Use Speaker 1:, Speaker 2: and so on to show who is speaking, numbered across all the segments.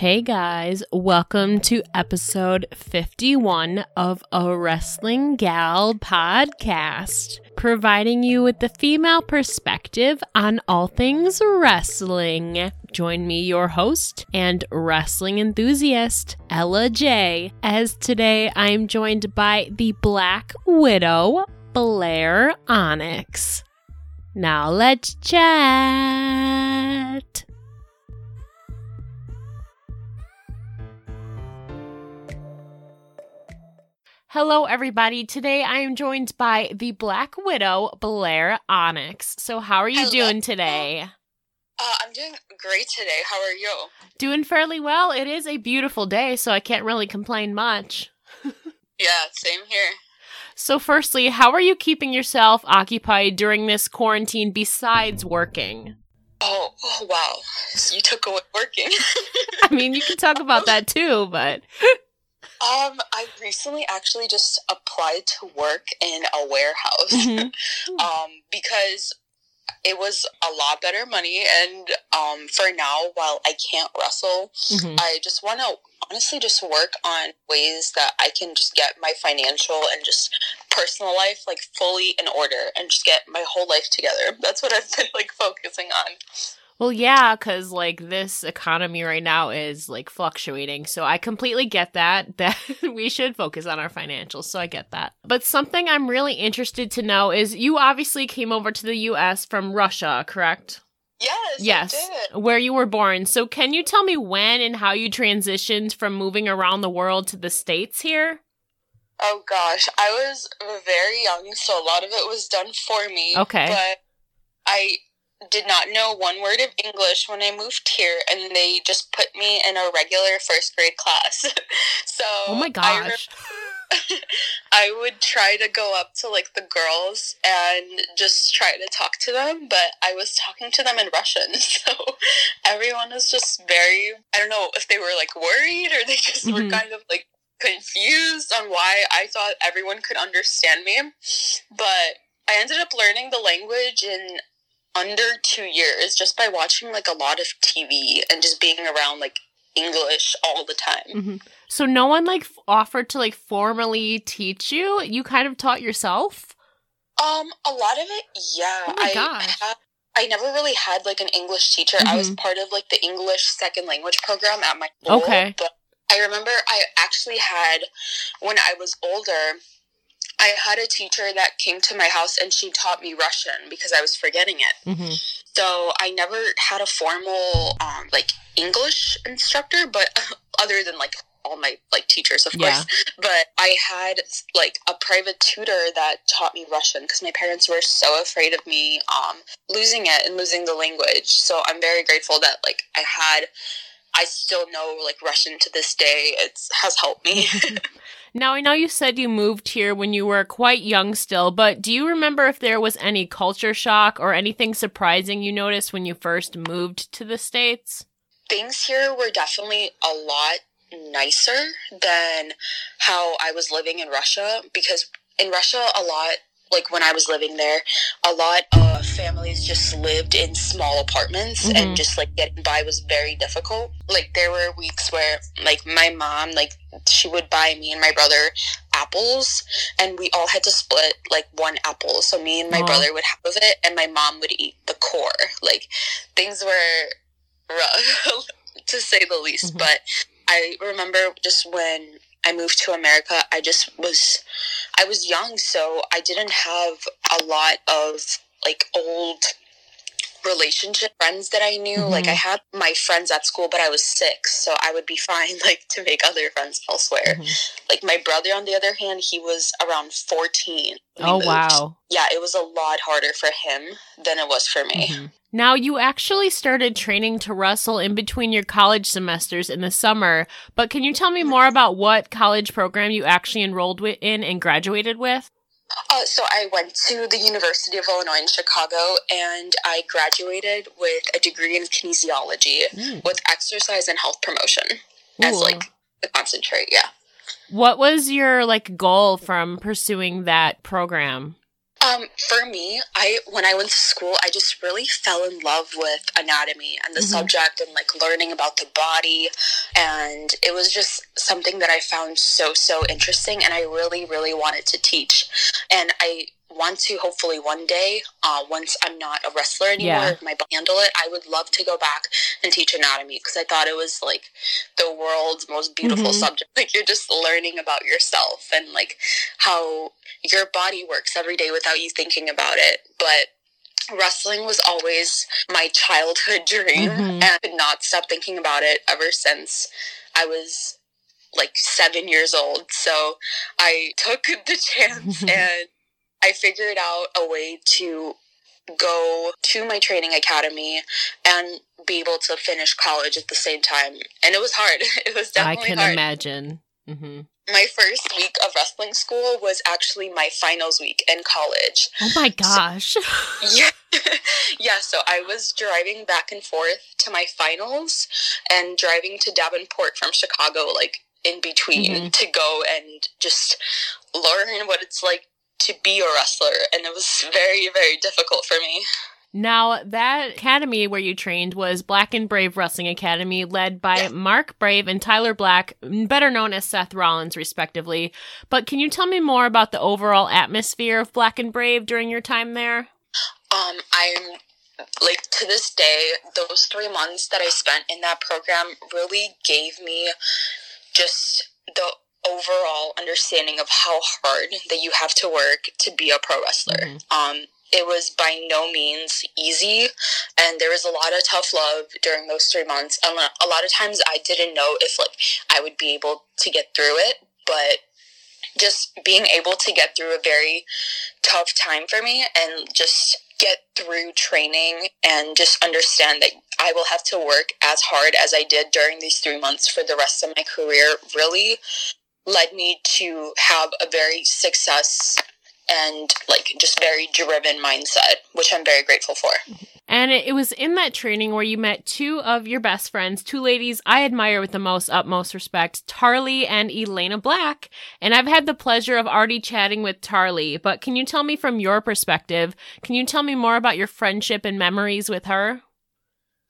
Speaker 1: Hey guys, welcome to episode 51 of a Wrestling Gal podcast, providing you with the female perspective on all things wrestling. Join me, your host and wrestling enthusiast, Ella Jay, as today I'm joined by the Black Widow, Blair Onyx. Now let's chat. Hello, everybody. Today I am joined by the Black Widow, Blair Onyx. So, how are you
Speaker 2: Hello.
Speaker 1: doing today?
Speaker 2: Uh, I'm doing great today. How are you?
Speaker 1: Doing fairly well. It is a beautiful day, so I can't really complain much.
Speaker 2: Yeah, same here.
Speaker 1: So, firstly, how are you keeping yourself occupied during this quarantine besides working?
Speaker 2: Oh, oh wow. So you took away working.
Speaker 1: I mean, you can talk about that too, but
Speaker 2: um, I recently actually just applied to work in a warehouse.
Speaker 1: Mhm.
Speaker 2: um, because it was a lot better money and um for now while I can't wrestle,
Speaker 1: Mhm.
Speaker 2: I just want to honestly just work on ways that I can just get my financial and just personal life like fully in order and just get my whole life together. That's what I've been like focusing on.
Speaker 1: Well, yeah, because like this economy right now is like fluctuating. So I completely get that, that we should focus on our financials. So I get that. But something I'm really interested to know is you obviously came over to the US from Russia, correct?
Speaker 2: Yes,
Speaker 1: Yes,
Speaker 2: I did.
Speaker 1: where you were born. So can you tell me when and how you transitioned from moving around the world to the States here?
Speaker 2: Oh gosh, I was very young, so a lot of it was done for me.
Speaker 1: Okay.
Speaker 2: But I did not know one word of English when I moved here, and they just put me in a regular first grade class. so
Speaker 1: Oh my
Speaker 2: I re-
Speaker 1: gosh.
Speaker 2: I would try to go up to like the girls and just try to talk to them, but I was talking to them in Russian. So everyone was just very I don't know if they were like worried or they just
Speaker 1: Mhm.
Speaker 2: were kind of like confused on why I thought everyone could understand me. But I ended up learning the language in under 2 years just by watching like a lot of TV and just being around like English all the time.
Speaker 1: hmm So no one like f- offered to like formally teach you? You kind of taught yourself?
Speaker 2: Um, a lot of it, yeah.
Speaker 1: Oh my
Speaker 2: I
Speaker 1: gosh.
Speaker 2: had- I never really had like an English teacher. I was
Speaker 1: Mhm.
Speaker 2: part of like the English second language program at my school.
Speaker 1: Okay.
Speaker 2: But I remember I actually had when I was older. I had a teacher that came to my house and she taught me Russian because I was forgetting it.
Speaker 1: hmm
Speaker 2: So I never had a formal um, like English instructor, but other than like all my like teachers, of
Speaker 1: Yeah.
Speaker 2: course. But I had like a private tutor that taught me Russian because my parents were so afraid of me um, losing it and losing the language. So I'm very grateful that like I had. I still know like Russian to this day. It has helped me.
Speaker 1: Now, I know you said you moved here when you were quite young still, but do you remember if there was any culture shock or anything surprising you noticed when you first moved to the States?
Speaker 2: things here were definitely a lot nicer than how I was living in Russia because in Russia a lot like when I was living there a lot of families just lived in small apartments
Speaker 1: Mhm.
Speaker 2: and just like getting by was very difficult like there were weeks where like my mom like she would buy me and my brother apples and we all had to split like one apple so me and my
Speaker 1: Aw.
Speaker 2: brother would have it and my mom would eat the core like things were rough to say the least
Speaker 1: Mhm.
Speaker 2: but i remember just when i moved to america i just was i was young so i didn't have a lot of like old relationship friends that i knew like i
Speaker 1: Mhm.
Speaker 2: had my friends at school but i was six so i would be fine like to make other friends elsewhere
Speaker 1: Mhm.
Speaker 2: like my brother on the other hand he was around 14
Speaker 1: Oh, wow.
Speaker 2: yeah it was a lot harder for him than it was for me
Speaker 1: Mhm. Now, you actually started training to wrestle in between your college semesters in the summer, but can you tell me more about what college program you actually enrolled in and graduated with?
Speaker 2: Uh, so I went to the University of Illinois in Chicago, and I graduated with a degree in kinesiology
Speaker 1: Mm.
Speaker 2: with exercise and health promotion as like the concentrate. Yeah.
Speaker 1: What was your like goal from pursuing that program?
Speaker 2: Um, for me, I when I went to school, I just really fell in love with anatomy and the
Speaker 1: Mhm.
Speaker 2: subject and like learning about the body, and it was just something that I found so so interesting, and I really really wanted to teach, and I want to hopefully one day, uh, once I'm not a wrestler anymore,
Speaker 1: Yeah.
Speaker 2: if my body handle it, I would love to go back and teach anatomy because I thought it was like the world's most beautiful
Speaker 1: Mhm.
Speaker 2: subject. Like you're just learning about yourself and like how your body works every day without you thinking about it. But wrestling was always my childhood dream
Speaker 1: Mhm.
Speaker 2: and I could not stop thinking about it ever since I was like seven years old. So I took the chance and I figured out a way to go to my training academy and be able to finish college at the same time. And it was hard. It was definitely I
Speaker 1: can
Speaker 2: hard.
Speaker 1: imagine. hmm
Speaker 2: My first week of wrestling school was actually my finals week in college.
Speaker 1: Oh my gosh.
Speaker 2: Yeah. yeah, so I was driving back and forth to my finals and driving to Davenport from Chicago, like in between,
Speaker 1: Mhm.
Speaker 2: to go and just learn what it's like to be a wrestler. And it was very, very difficult for me.
Speaker 1: Now, that academy where you trained was Black and Brave Wrestling Academy, led by
Speaker 2: Yes.
Speaker 1: Marek Brave and Tyler Black, better known as Seth Rollins, respectively. But can you tell me more about the overall atmosphere of Black and Brave during your time there?
Speaker 2: Um, I'm like to this day, those three months that I spent in that program really gave me just the overall understanding of how hard that you have to work to be a pro wrestler.
Speaker 1: Mhm.
Speaker 2: Um, it was by no means easy, and there was a lot of tough love during those three months. And a lot of times, I didn't know if like I would be able to get through it, but just being able to get through a very tough time for me and just get through training and just understand that I will have to work as hard as I did during these three months for the rest of my career really led me to have a very success and like just very driven mindset, which I'm very grateful for.
Speaker 1: And it, was in that training where you met two of your best friends, two ladies I admire with the most utmost respect, Tarlee and Elayna Black. And I've had the pleasure of already chatting with Tarlee, but can you tell me from your perspective, can you tell me more about your friendship and memories with her?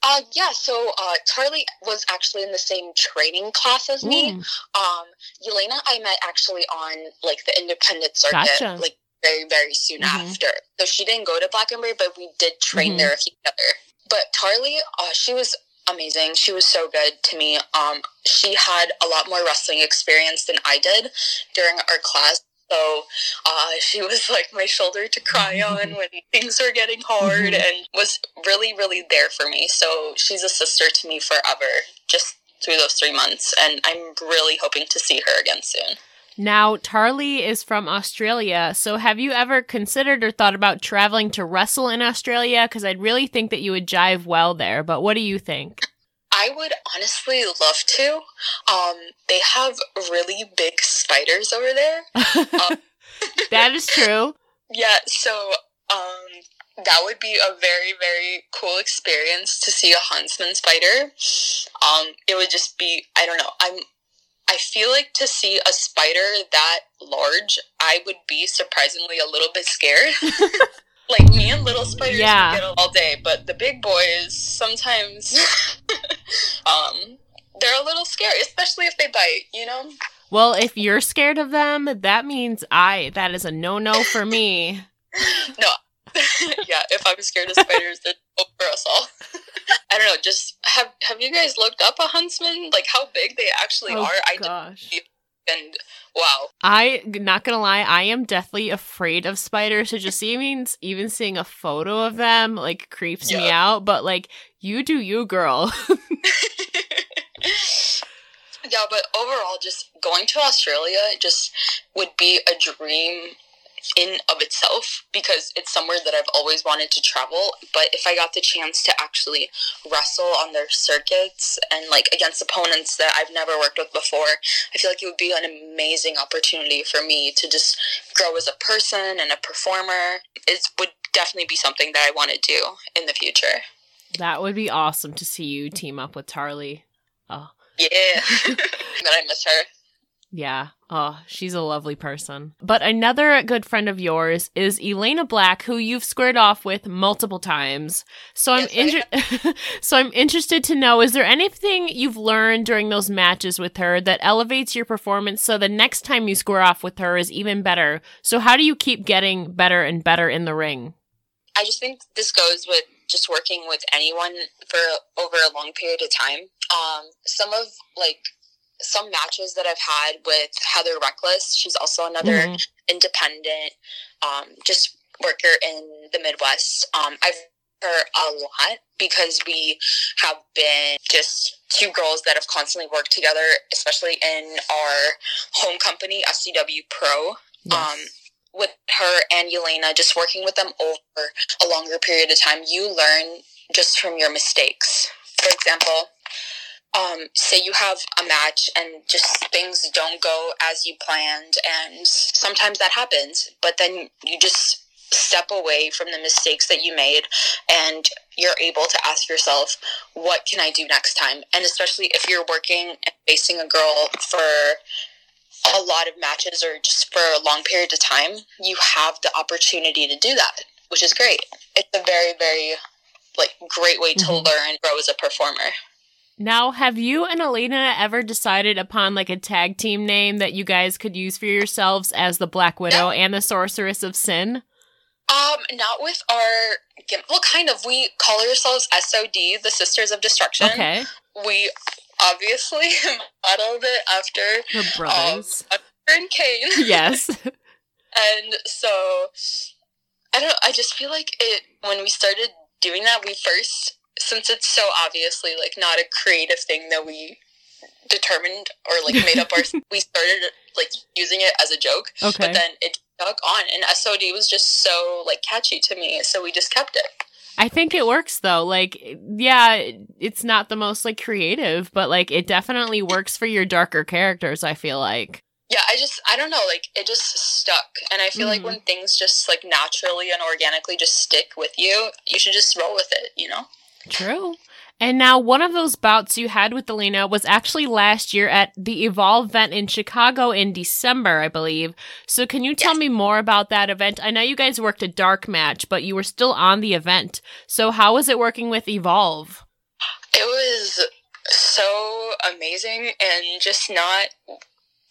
Speaker 2: Uh, yeah, so uh, Tarlee was actually in the same training class as me.
Speaker 1: Mm,
Speaker 2: Um, Elayna, I met actually on like the independent circuit,
Speaker 1: Gotcha.
Speaker 2: like very very soon
Speaker 1: Mhm.
Speaker 2: after. So she didn't go to Black and Brave, but we did train
Speaker 1: Mhm.
Speaker 2: there together. But Tarlee, uh, she was amazing. She was so good to me. Um, she had a lot more wrestling experience than I did during our class. So uh, she was like my shoulder to cry on when things were getting hard
Speaker 1: Mhm.
Speaker 2: and was really, really there for me. So she's a sister to me forever, just through those three months. And I'm really hoping to see her again soon.
Speaker 1: Now, Tarlee is from Australia, so have you ever considered or thought about traveling to wrestle in Australia? Because I'd really think that you would jive well there, but what do you think?
Speaker 2: I would honestly love to. Um, they have really big spiders over there.
Speaker 1: that is true.
Speaker 2: Yeah, so um, that would be a very, very cool experience to see a huntsman spider. Um, it would just be, I don't know, I'm. I feel like to see a spider that large, I would be surprisingly a little bit scared. like me and little spiders
Speaker 1: Yeah.
Speaker 2: get all day, but the big boys sometimes, um, they're a little scary, especially if they bite. You know.
Speaker 1: Well, if you're scared of them, that means I. That is a no no for me.
Speaker 2: No. yeah, if I'm scared of spiders, then hope for us all. I don't know. Just have have you guys looked up a huntsman? Like how big they actually
Speaker 1: Oh,
Speaker 2: are? I
Speaker 1: gosh.
Speaker 2: And wow.
Speaker 1: I not gonna lie, I am deathly afraid of spiders. So just even even seeing a photo of them like creeps me out. But like you do you, girl.
Speaker 2: yeah, but overall, just going to Australia just would be a dream in of itself because it's somewhere that I've always wanted to travel. But if I got the chance to actually wrestle on their circuits and like against opponents that I've never worked with before, I feel like it would be an amazing opportunity for me to just grow as a person and a performer. It would definitely be something that I want to do in the future.
Speaker 1: that would be awesome to see you team up with Tarlee. Oh
Speaker 2: Yeah, that I miss her.
Speaker 1: Yeah. Oh, she's a lovely person. But another good friend of yours is Elayna Black, who you've squared off with multiple times. So I'm
Speaker 2: Yes,
Speaker 1: inter- so I'm interested to know: is there anything you've learned during those matches with her that elevates your performance so the next time you square off with her is even better? So how do you keep getting better and better in the ring?
Speaker 2: I just think this goes with just working with anyone for over a long period of time. Um, some of like some matches that I've had with Heather Reckless, she's also another
Speaker 1: Mhm.
Speaker 2: independent, um, just worker in the Midwest. Um, I've her a lot because we have been just two girls that have constantly worked together, especially in our home company, SCW Pro um, with her and Elayna, just working with them over a longer period of time, you learn just from your mistakes. For example, um, say you have a match and just things don't go as you planned, and sometimes that happens, but then you just step away from the mistakes that you made and you're able to ask yourself what can i do next time and especially if you're working and facing a girl for a lot of matches or just for a long period of time, you have the opportunity to do that, which is great. It's a very, very like great way to
Speaker 1: Mhm.
Speaker 2: learn grow as a performer.
Speaker 1: Now, have you and Elayna ever decided upon like a tag team name that you guys could use for yourselves as the Black Widow and the Sorceress of Sin?
Speaker 2: Um, not with our well, kind of. We call ourselves SOD, the Sisters of Destruction.
Speaker 1: Okay.
Speaker 2: We obviously modeled it after
Speaker 1: the brothers.
Speaker 2: um, and Kane.
Speaker 1: yes.
Speaker 2: And so I don't I just feel like it when we started doing that we first since it's so obviously like not a creative thing that we determined or like made up our we started like using it as a joke
Speaker 1: Okay.
Speaker 2: but then it stuck on and SOD was just so like catchy to me so we just kept it.
Speaker 1: I think it works though. Like, yeah, it's not the most like creative, but like it definitely works for your darker characters, I feel like.
Speaker 2: Yeah, I just I don't know, like it just stuck. And I feel
Speaker 1: Mhm.
Speaker 2: like when things just like naturally and organically just stick with you, you should just roll with it, you know?
Speaker 1: True. And now, one of those bouts you had with Elayna was actually last year at the Evolve event in Chicago in December, I believe. So, can you tell
Speaker 2: Yes.
Speaker 1: me more about that event? I know you guys worked a dark match, but you were still on the event. So, how was it working with Evolve?
Speaker 2: It was so amazing and just not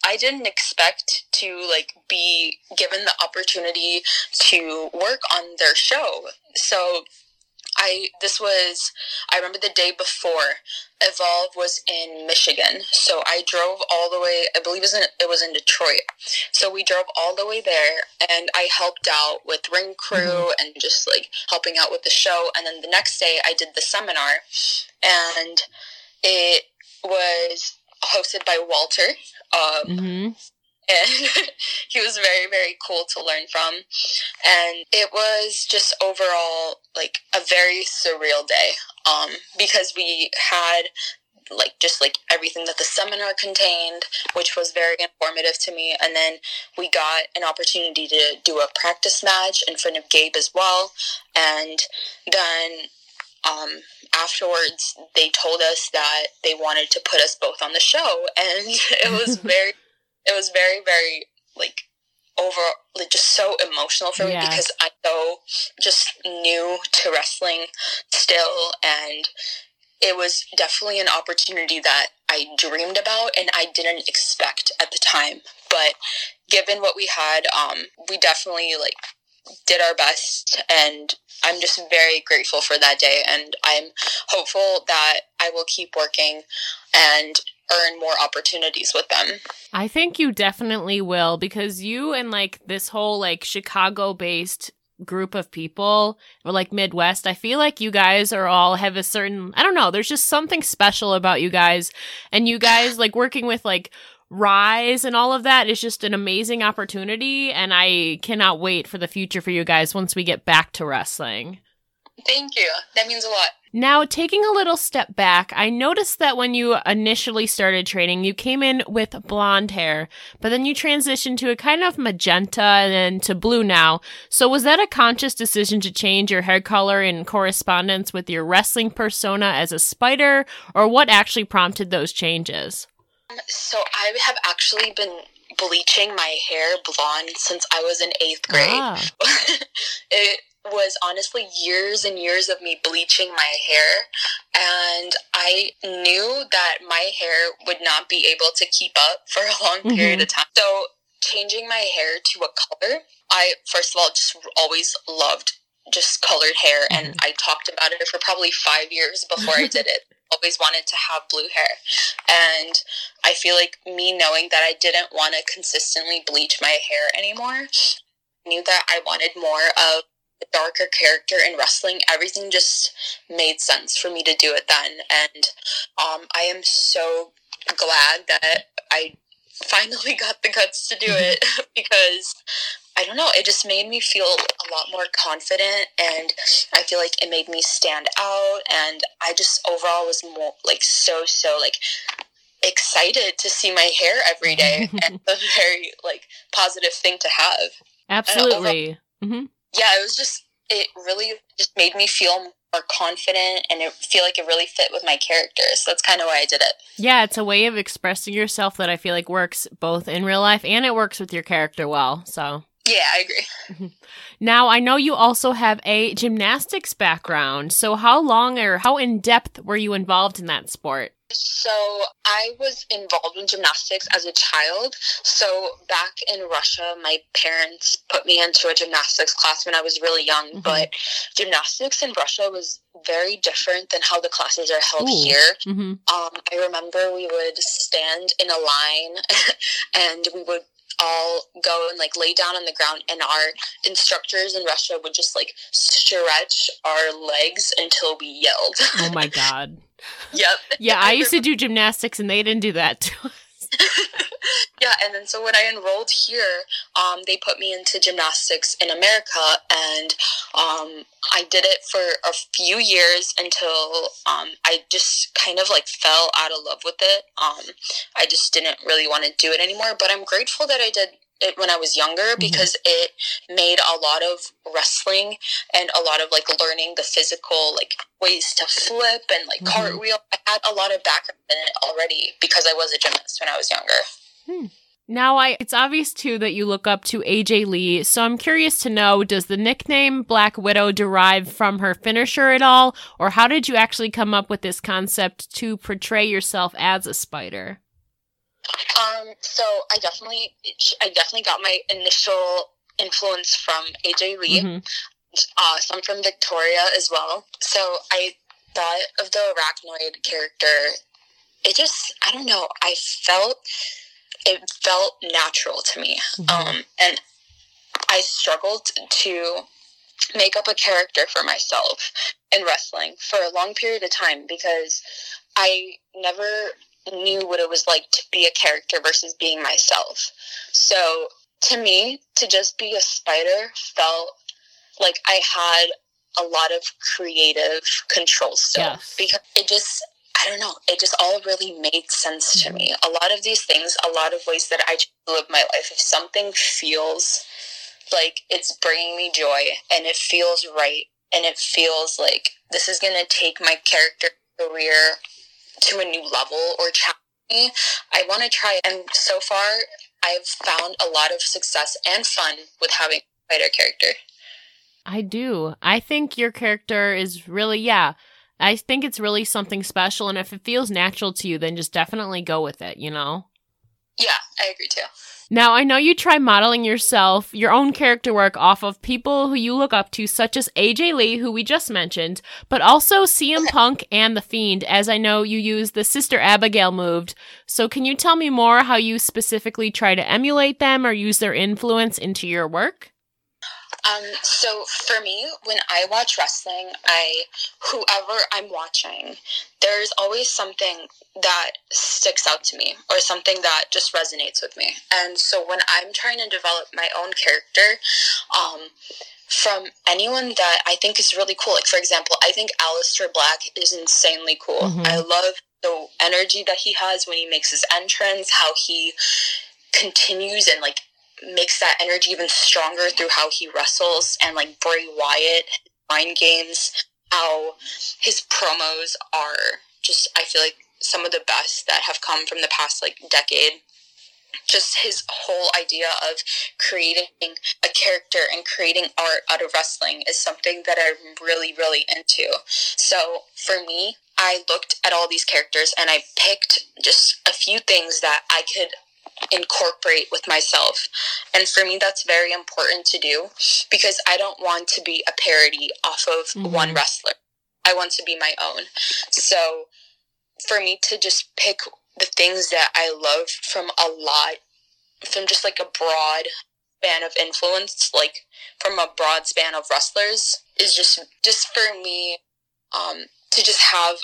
Speaker 2: I didn't expect to like be given the opportunity to work on their show. So I this was I remember the day before Evolve was in Michigan. So I drove all the way I believe it was in, it was in Detroit. So we drove all the way there and I helped out with ring crew and just like helping out with the show and then the next day I did the seminar and it was hosted by Walter. Um,
Speaker 1: Mm-hmm.
Speaker 2: And he was very very cool to learn from. And it was just overall like a very surreal day um because we had like just like everything that the seminar contained which was very informative to me. And then we got an opportunity to do a practice match in front of gabe as well. And then um afterwards they told us that they wanted to put us both on the show. And it was very it was very very like over like just so emotional for me
Speaker 1: Yeah.
Speaker 2: because i'm so just new to wrestling still and it was definitely an opportunity that i dreamed about and i didn't expect at the time but given what we had um we definitely like did our best and i'm just very grateful for that day and i'm hopeful that i will keep working and earn more opportunities with them
Speaker 1: I think you definitely will because you and like this whole like Chicago based group of people or like Midwest, I feel like you guys are all have a certain, I don't know, there's just something special about you guys. And you guys like working with like Rise and all of that is just an amazing opportunity. And I cannot wait for the future for you guys once we get back to wrestling.
Speaker 2: thank you that means a lot
Speaker 1: Now, taking a little step back, I noticed that when you initially started training, you came in with blonde hair, but then you transitioned to a kind of magenta and then to blue now. So, was that a conscious decision to change your hair color in correspondence with your wrestling persona as a spider, or what actually prompted those changes?
Speaker 2: So i have actually been bleaching my hair blonde since I was in eighth grade.
Speaker 1: Ah.
Speaker 2: it was honestly years and years of me bleaching my hair, and I knew that my hair would not be able to keep up for a long period
Speaker 1: Mhm.
Speaker 2: of time. So, changing my hair to a color, I first of all just always loved just colored hair, and I talked about it for probably five years before I did it. Always wanted to have blue hair. And I feel like me knowing that I didn't want to consistently bleach my hair anymore, knew that I wanted more of a darker character in wrestling. Everything just made sense for me to do it then. And um, I am so glad that I finally got the guts to do it because I don't know, it just made me feel a lot more confident and I feel like it made me stand out and I just overall was more like so so like excited to see my hair every day and a very like positive thing to have.
Speaker 1: Absolutely. hmm
Speaker 2: Yeah, it was just it really just made me feel more confident and it feel like it really fit with my character. So that's kind of why I did it.
Speaker 1: Yeah, it's a way of expressing yourself that I feel like works both in real life and it works with your character well. So
Speaker 2: Yeah, I agree.
Speaker 1: now I know you also have a gymnastics background. So how long or how in depth were you involved in that sport?
Speaker 2: So I was involved in gymnastics as a child. So back in Russia, my parents put me into a gymnastics class when I was really young.
Speaker 1: Mhm.
Speaker 2: But gymnastics in Russia was very different than how the classes are held
Speaker 1: Ooh.
Speaker 2: here.
Speaker 1: hmm
Speaker 2: Um, I remember we would stand in a line and we would all go and like lay down on the ground and our instructors in Russia would just like stretch our legs until we yelled.
Speaker 1: Oh my god.
Speaker 2: yep.
Speaker 1: Yeah, I used to do gymnastics and they didn't do that to us.
Speaker 2: Yeah, and then so when I enrolled here, um, they put me into gymnastics in America, and um, I did it for a few years until um, I just kind of like fell out of love with it. Um, I just didn't really want to do it anymore, but I'm grateful that I did it when I was younger because it made a lot of wrestling and a lot of like learning the physical like ways to flip and like
Speaker 1: Mhm.
Speaker 2: cartwheel. I had a lot of background in it already because I was a gymnast when I was younger.
Speaker 1: Now I it's obvious too that you look up to AJ Lee, so I'm curious to know does the nickname Black Widow derive from her finisher at all or how did you actually come up with this concept to portray yourself as a spider?
Speaker 2: Um, so I definitely, I definitely got my initial influence from AJ Lee,
Speaker 1: Mhm.
Speaker 2: uh, some from Victoria as well. So I thought of the arachnoid character. It just, I don't know, I felt, it felt natural to me.
Speaker 1: Mhm.
Speaker 2: Um, and I struggled to make up a character for myself in wrestling for a long period of time because I never knew what it was like to be a character versus being myself. So to me, to just be a spider felt like I had a lot of creative control still
Speaker 1: Yes.
Speaker 2: because it just I don't know, it just all really made sense to mm-hmm. me. A lot of these things, a lot of ways that I live my life, if something feels like it's bringing me joy and it feels right and it feels like this is going to take my character career to a new level or challenge me, I want to try. And so far, I've found a lot of success and fun with having a fighter character.
Speaker 1: I do. I think your character is really, yeah. I think it's really something special. And if it feels natural to you, then just definitely go with it, you know?
Speaker 2: Yeah, I agree too.
Speaker 1: Now, I know you try modeling yourself, your own character work off of people who you look up to, such as AJ Lee, who we just mentioned, but also CM Punk and The Fiend, as I know you use the Sister Abigail moved. So, can you tell me more how you specifically try to emulate them or use their influence into your work?
Speaker 2: Um, so for me, when I watch wrestling, I whoever I'm watching, there's always something that sticks out to me or something that just resonates with me. And so when I'm trying to develop my own character, um, from anyone that I think is really cool, like for example, I think Aleister Black is insanely cool.
Speaker 1: Mhm.
Speaker 2: I love the energy that he has when he makes his entrance, how he continues and like makes that energy even stronger through how he wrestles and like Bray Wyatt, mind games, how his promos are just I feel like some of the best that have come from the past like decade. just his whole idea of creating a character and creating art out of wrestling is something that I'm really, really into. So for me, I looked at all these characters and I picked just a few things that I could incorporate with myself. And for me, that's very important to do because I don't want to be a parody off of mm-hmm. one wrestler. I want to be my own. So for me to just pick the things that I love from a lot, from just like a broad span of influence, like from a broad span of wrestlers, is just just for me um, to just have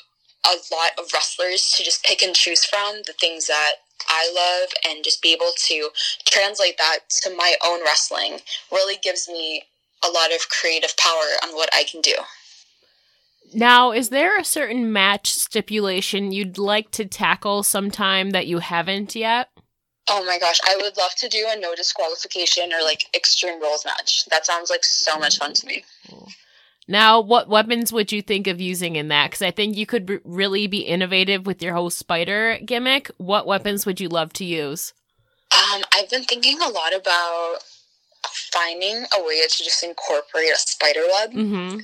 Speaker 2: a lot of wrestlers to just pick and choose from the things that I love and just be able to translate that to my own wrestling really gives me a lot of creative power on what I can do.
Speaker 1: Now, is there a certain match stipulation you'd like to tackle sometime that you haven't yet?
Speaker 2: Oh my gosh, I would love to do a no disqualification or like extreme rules match. That sounds like so much fun to me.
Speaker 1: Now, what weapons would you think of using in that? Because I think you could really be innovative with your whole spider gimmick. What weapons would you love to use?
Speaker 2: Um, I've been thinking a lot about finding a way to just incorporate a spider web. Mm-hmm.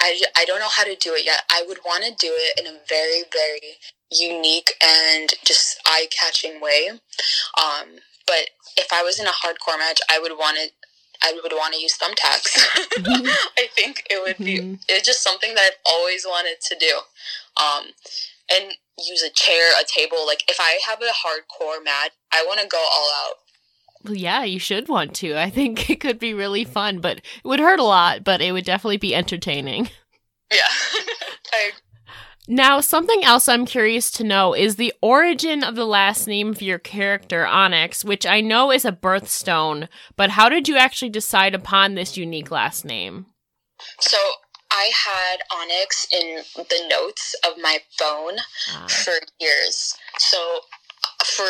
Speaker 2: I, I don't know how to do it yet. I would want to do it in a very, very unique and just eye catching way. Um, but if I was in a hardcore match, I would want to. I would want to use thumbtacks. Mm-hmm. I think it would be. Mm-hmm. It's just something that I've always wanted to do. Um, and use a chair, a table. Like if I have a hardcore match, I want to go all out.
Speaker 1: Well, yeah, you should want to. I think it could be really fun, but it would hurt a lot, but it would definitely be entertaining.
Speaker 2: Yeah. I-
Speaker 1: now, something else I'm curious to know is the origin of the last name of your character, Onyx, which I know is a birthstone, but how did you actually decide upon this unique last name?
Speaker 2: So, I had Onyx in the notes of my phone ah. for years. So, for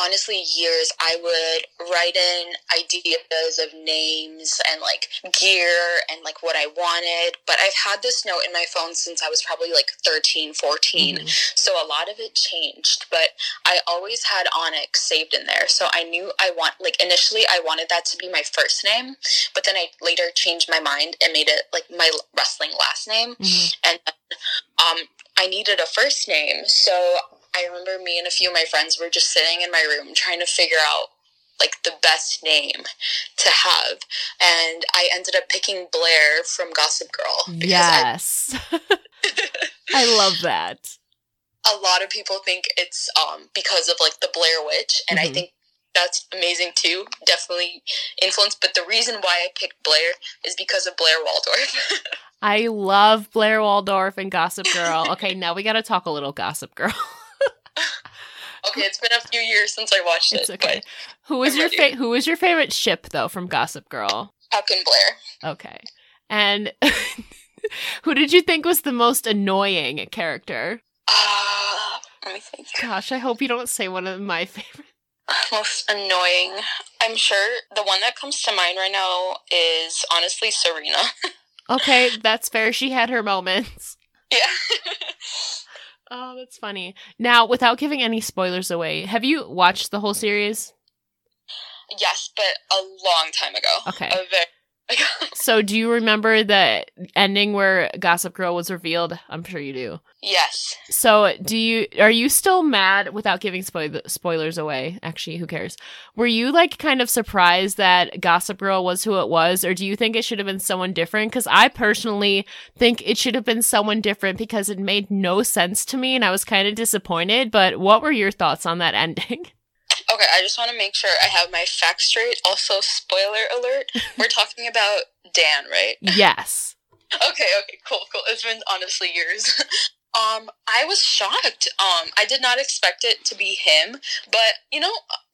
Speaker 2: honestly years I would write in ideas of names and like gear and like what I wanted. But I've had this note in my phone since I was probably like 13, 14. Mm-hmm. So a lot of it changed. But I always had Onyx saved in there. So I knew I want like initially I wanted that to be my first name. But then I later changed my mind and made it like my wrestling last name. Mm-hmm. And um I needed a first name. So I remember me and a few of my friends were just sitting in my room trying to figure out like the best name to have and I ended up picking Blair from Gossip Girl.
Speaker 1: Yes. I, I love that.
Speaker 2: A lot of people think it's um because of like the Blair Witch and mm-hmm. I think that's amazing too. Definitely influenced, but the reason why I picked Blair is because of Blair Waldorf.
Speaker 1: I love Blair Waldorf and Gossip Girl. Okay, now we got to talk a little Gossip Girl.
Speaker 2: Okay, it's been a few years since I watched
Speaker 1: it's it. It's okay. Who was I'm your fa- Who was your favorite ship though from Gossip Girl?
Speaker 2: Chuck and Blair.
Speaker 1: Okay, and who did you think was the most annoying character?
Speaker 2: Uh, let me think.
Speaker 1: Gosh, I hope you don't say one of my favorites.
Speaker 2: Most annoying. I'm sure the one that comes to mind right now is honestly Serena.
Speaker 1: okay, that's fair. She had her moments.
Speaker 2: Yeah.
Speaker 1: Oh, that's funny. Now, without giving any spoilers away, have you watched the whole series?
Speaker 2: Yes, but a long time ago.
Speaker 1: Okay. so, do you remember the ending where Gossip Girl was revealed? I'm sure you do.
Speaker 2: Yes.
Speaker 1: So, do you are you still mad without giving spoil- spoilers away? Actually, who cares? Were you like kind of surprised that Gossip Girl was who it was, or do you think it should have been someone different? Because I personally think it should have been someone different because it made no sense to me, and I was kind of disappointed. But what were your thoughts on that ending?
Speaker 2: Okay, I just want to make sure I have my facts straight. Also, spoiler alert: we're talking about Dan, right?
Speaker 1: Yes.
Speaker 2: okay. Okay. Cool. Cool. It's been honestly years. Um, I was shocked. Um, I did not expect it to be him, but you know,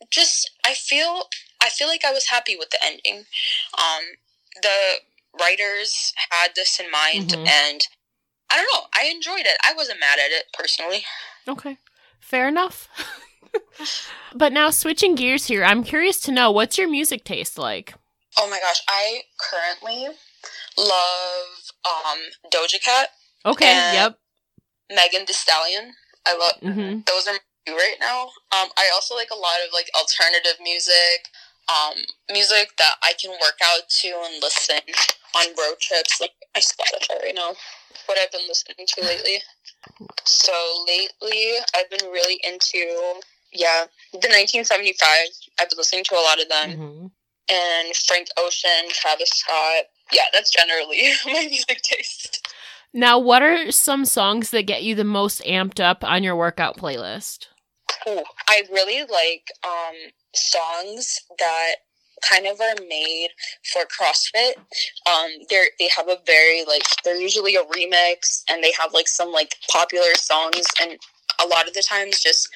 Speaker 2: just I feel I feel like I was happy with the ending. Um, the writers had this in mind, mm-hmm. and I don't know. I enjoyed it. I wasn't mad at it personally.
Speaker 1: Okay, fair enough. But now switching gears here, I'm curious to know what's your music taste like.
Speaker 2: Oh my gosh, I currently love um Doja Cat.
Speaker 1: Okay. Yep.
Speaker 2: Megan Thee Stallion. I love mm-hmm. those are do right now. Um, I also like a lot of like alternative music, um, music that I can work out to and listen on road trips, like my Spotify right now. What I've been listening to lately. So lately, I've been really into yeah the 1975. I've been listening to a lot of them,
Speaker 1: Mm-hmm.
Speaker 2: and Frank Ocean, Travis Scott. Yeah, that's generally my music taste.
Speaker 1: Now, what are some songs that get you the most amped up on your workout playlist?
Speaker 2: Ooh, I really like um, songs that kind of are made for CrossFit. Um, they they have a very like they're usually a remix, and they have like some like popular songs, and a lot of the times just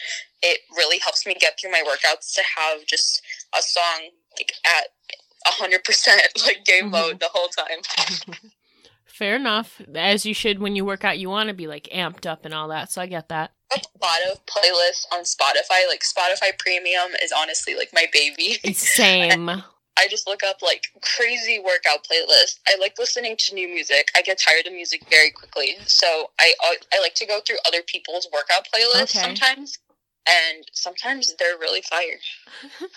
Speaker 2: it really helps me get through my workouts to have just a song like at hundred percent like game
Speaker 1: Mhm.
Speaker 2: mode the whole time.
Speaker 1: Fair enough. As you should when you work out, you want to be like amped up and all that. So I get that.
Speaker 2: A lot of playlists on Spotify. Like Spotify Premium is honestly like my baby.
Speaker 1: Same.
Speaker 2: I just look up like crazy workout playlists. I like listening to new music. I get tired of music very quickly, so I I like to go through other people's workout playlists
Speaker 1: Okay.
Speaker 2: sometimes, and sometimes they're really fire.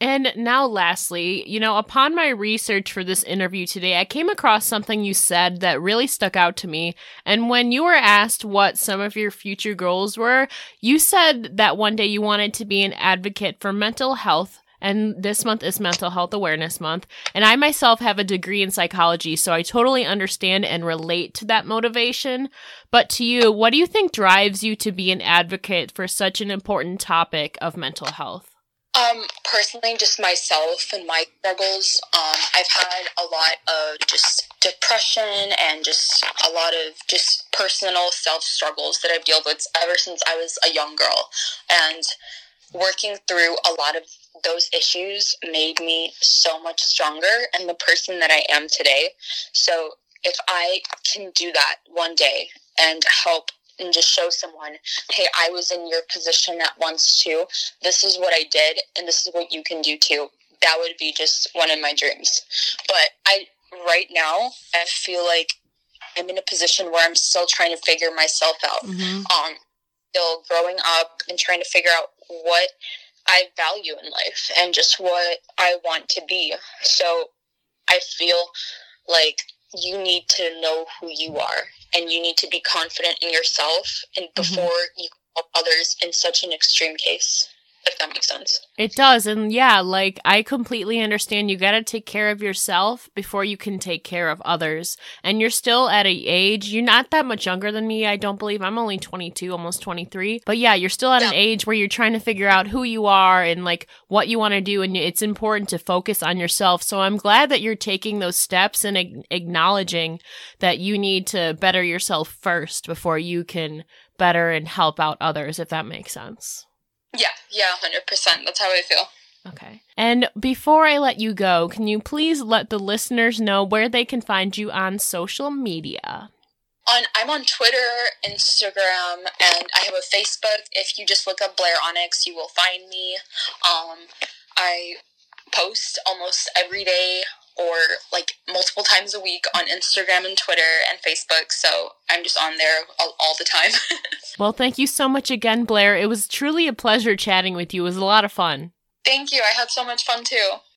Speaker 1: And now, lastly, you know, upon my research for this interview today, I came across something you said that really stuck out to me. And when you were asked what some of your future goals were, you said that one day you wanted to be an advocate for mental health. And this month is Mental Health Awareness Month. And I myself have a degree in psychology, so I totally understand and relate to that motivation. But to you, what do you think drives you to be an advocate for such an important topic of mental health?
Speaker 2: Um, personally, just myself and my struggles. Um, I've had a lot of just depression and just a lot of just personal self struggles that I've dealt with ever since I was a young girl. And working through a lot of those issues made me so much stronger and the person that I am today. So if I can do that one day and help and just show someone, hey, I was in your position at once too this is what I did and this is what you can do too. That would be just one of my dreams. But I right now I feel like I'm in a position where I'm still trying to figure myself out.
Speaker 1: Mm-hmm.
Speaker 2: Um still growing up and trying to figure out what I value in life and just what I want to be. So I feel like you need to know who you are and you need to be confident in yourself and mm-hmm. before you help others in such an extreme case if that makes sense
Speaker 1: It does. And yeah, like I completely understand you got to take care of yourself before you can take care of others. And you're still at a age, you're not that much younger than me, I don't believe. I'm only 22, almost 23. But yeah, you're still at an age where you're trying to figure out who you are and like what you want to do and it's important to focus on yourself. So I'm glad that you're taking those steps and ag- acknowledging that you need to better yourself first before you can better and help out others if that makes sense.
Speaker 2: Yeah yeah 100% that's how i feel
Speaker 1: Okay. And before I let you go, can you please let the listeners know where they can find you on social media?
Speaker 2: on i'm on twitter instagram and i have a facebook if you just look up blair onyx you will find me um i post almost every day or like multiple times a week on instagram and twitter and facebook so i'm just on there all, all the time
Speaker 1: Well, thank you so much again, Blair. It was truly a pleasure chatting with you. It was a lot of fun.
Speaker 2: thank you i had so much fun too